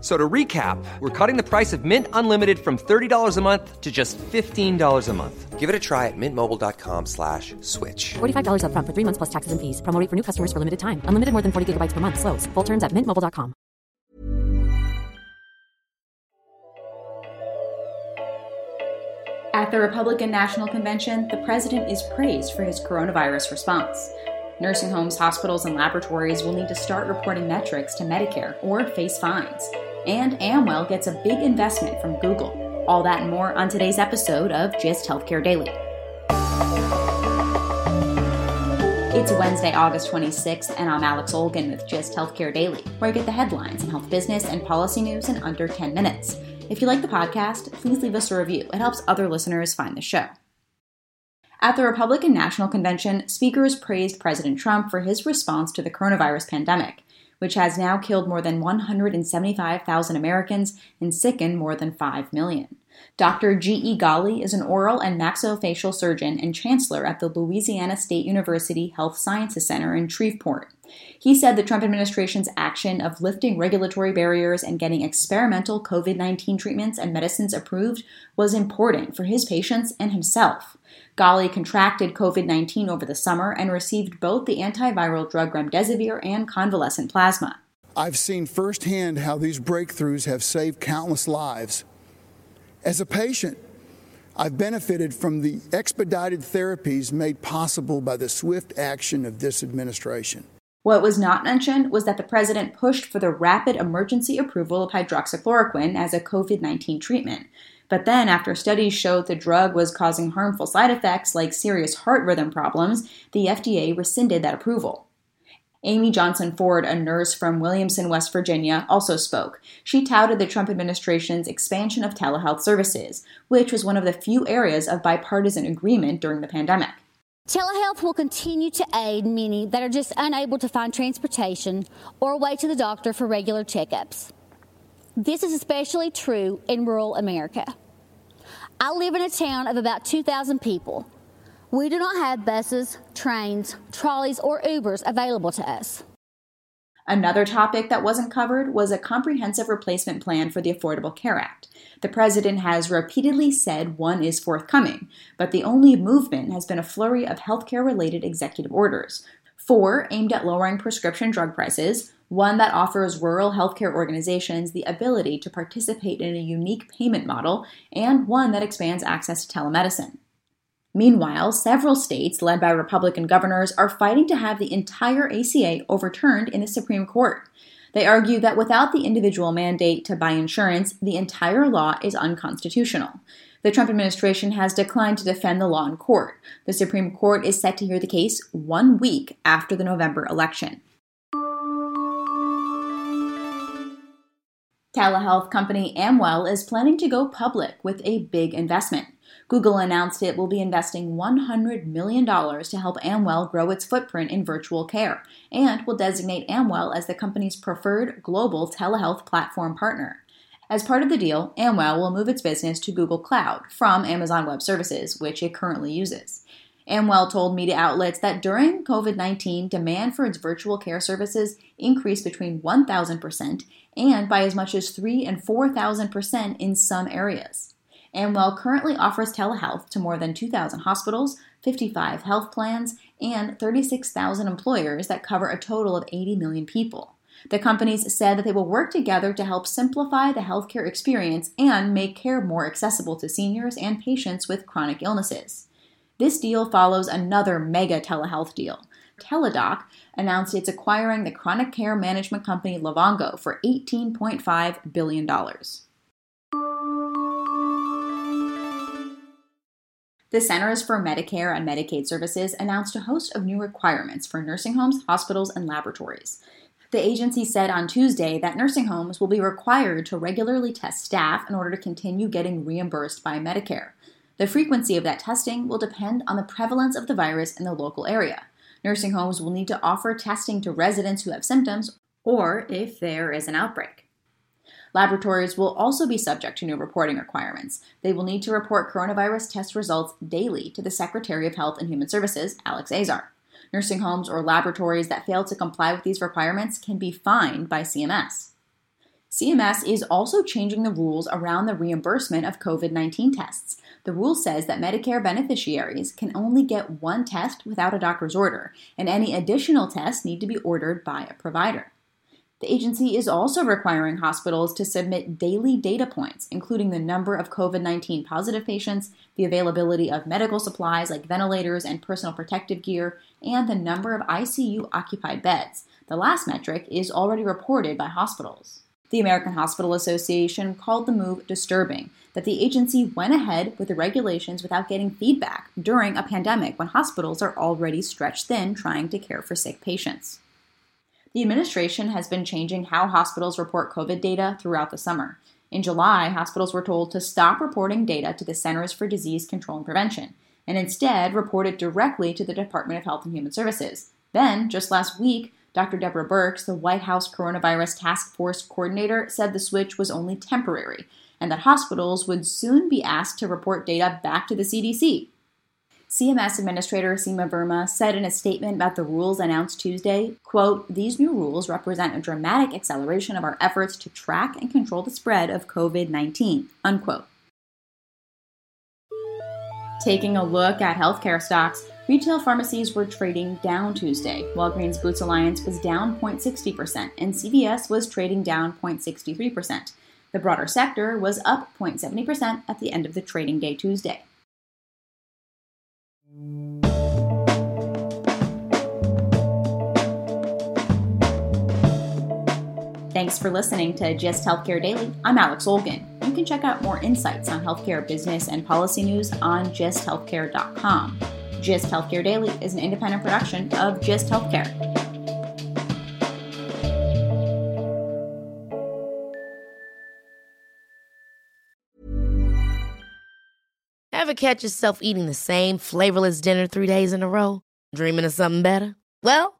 So to recap, we're cutting the price of Mint Unlimited from $30 a month to just $15 a month. Give it a try at mintmobile.com slash switch. $45 up front for three months plus taxes and fees. Promo for new customers for limited time. Unlimited more than 40 gigabytes per month. Slows. Full terms at mintmobile.com. At the Republican National Convention, the president is praised for his coronavirus response. Nursing homes, hospitals, and laboratories will need to start reporting metrics to Medicare or face fines. And Amwell gets a big investment from Google. All that and more on today's episode of Gist Healthcare Daily. It's Wednesday, August 26th, and I'm Alex Olgin with Gist Healthcare Daily, where I get the headlines and health business and policy news in under 10 minutes. If you like the podcast, please leave us a review. It helps other listeners find the show. At the Republican National Convention, speakers praised President Trump for his response to the coronavirus pandemic, which has now killed more than 175,000 Americans and sickened more than 5 million. Dr. G.E. Ghali is an oral and maxillofacial surgeon and chancellor at the Louisiana State University Health Sciences Center in Shreveport. He said the Trump administration's action of lifting regulatory barriers and getting experimental COVID 19 treatments and medicines approved was important for his patients and himself. Ghali contracted COVID 19 over the summer and received both the antiviral drug remdesivir and convalescent plasma. I've seen firsthand how these breakthroughs have saved countless lives. As a patient, I've benefited from the expedited therapies made possible by the swift action of this administration. What was not mentioned was that the president pushed for the rapid emergency approval of hydroxychloroquine as a COVID 19 treatment. But then, after studies showed the drug was causing harmful side effects like serious heart rhythm problems, the FDA rescinded that approval. Amy Johnson Ford, a nurse from Williamson, West Virginia, also spoke. She touted the Trump administration's expansion of telehealth services, which was one of the few areas of bipartisan agreement during the pandemic. Telehealth will continue to aid many that are just unable to find transportation or a way to the doctor for regular checkups. This is especially true in rural America. I live in a town of about 2,000 people. We do not have buses, trains, trolleys, or Ubers available to us. Another topic that wasn't covered was a comprehensive replacement plan for the Affordable Care Act. The president has repeatedly said one is forthcoming, but the only movement has been a flurry of healthcare related executive orders. Four aimed at lowering prescription drug prices, one that offers rural healthcare organizations the ability to participate in a unique payment model, and one that expands access to telemedicine. Meanwhile, several states, led by Republican governors, are fighting to have the entire ACA overturned in the Supreme Court. They argue that without the individual mandate to buy insurance, the entire law is unconstitutional. The Trump administration has declined to defend the law in court. The Supreme Court is set to hear the case one week after the November election. Telehealth company Amwell is planning to go public with a big investment. Google announced it will be investing $100 million to help Amwell grow its footprint in virtual care and will designate Amwell as the company's preferred global telehealth platform partner. As part of the deal, Amwell will move its business to Google Cloud from Amazon Web Services, which it currently uses. Amwell told media outlets that during COVID 19, demand for its virtual care services increased between 1,000% and by as much as 3 and 4,000% in some areas. Amwell currently offers telehealth to more than 2,000 hospitals, 55 health plans, and 36,000 employers that cover a total of 80 million people. The companies said that they will work together to help simplify the healthcare experience and make care more accessible to seniors and patients with chronic illnesses. This deal follows another mega telehealth deal. Teladoc announced it's acquiring the chronic care management company Livongo for $18.5 billion. The Centers for Medicare and Medicaid Services announced a host of new requirements for nursing homes, hospitals, and laboratories. The agency said on Tuesday that nursing homes will be required to regularly test staff in order to continue getting reimbursed by Medicare. The frequency of that testing will depend on the prevalence of the virus in the local area. Nursing homes will need to offer testing to residents who have symptoms or if there is an outbreak. Laboratories will also be subject to new reporting requirements. They will need to report coronavirus test results daily to the Secretary of Health and Human Services, Alex Azar. Nursing homes or laboratories that fail to comply with these requirements can be fined by CMS. CMS is also changing the rules around the reimbursement of COVID 19 tests. The rule says that Medicare beneficiaries can only get one test without a doctor's order, and any additional tests need to be ordered by a provider. The agency is also requiring hospitals to submit daily data points, including the number of COVID 19 positive patients, the availability of medical supplies like ventilators and personal protective gear, and the number of ICU occupied beds. The last metric is already reported by hospitals. The American Hospital Association called the move disturbing that the agency went ahead with the regulations without getting feedback during a pandemic when hospitals are already stretched thin trying to care for sick patients. The administration has been changing how hospitals report COVID data throughout the summer. In July, hospitals were told to stop reporting data to the Centers for Disease Control and Prevention and instead report it directly to the Department of Health and Human Services. Then, just last week, Dr. Deborah Birx, the White House Coronavirus Task Force coordinator, said the switch was only temporary and that hospitals would soon be asked to report data back to the CDC. CMS Administrator Seema Verma said in a statement about the rules announced Tuesday, quote, "These new rules represent a dramatic acceleration of our efforts to track and control the spread of COVID-19." Unquote. Taking a look at healthcare stocks, retail pharmacies were trading down Tuesday. Walgreens Boots Alliance was down 0.60% and CVS was trading down 0.63%. The broader sector was up 0.70% at the end of the trading day Tuesday. Thanks for listening to Gist Healthcare Daily. I'm Alex Olgin. You can check out more insights on healthcare business and policy news on gisthealthcare.com. Gist Healthcare Daily is an independent production of Gist Healthcare. Ever catch yourself eating the same flavorless dinner three days in a row? Dreaming of something better? Well,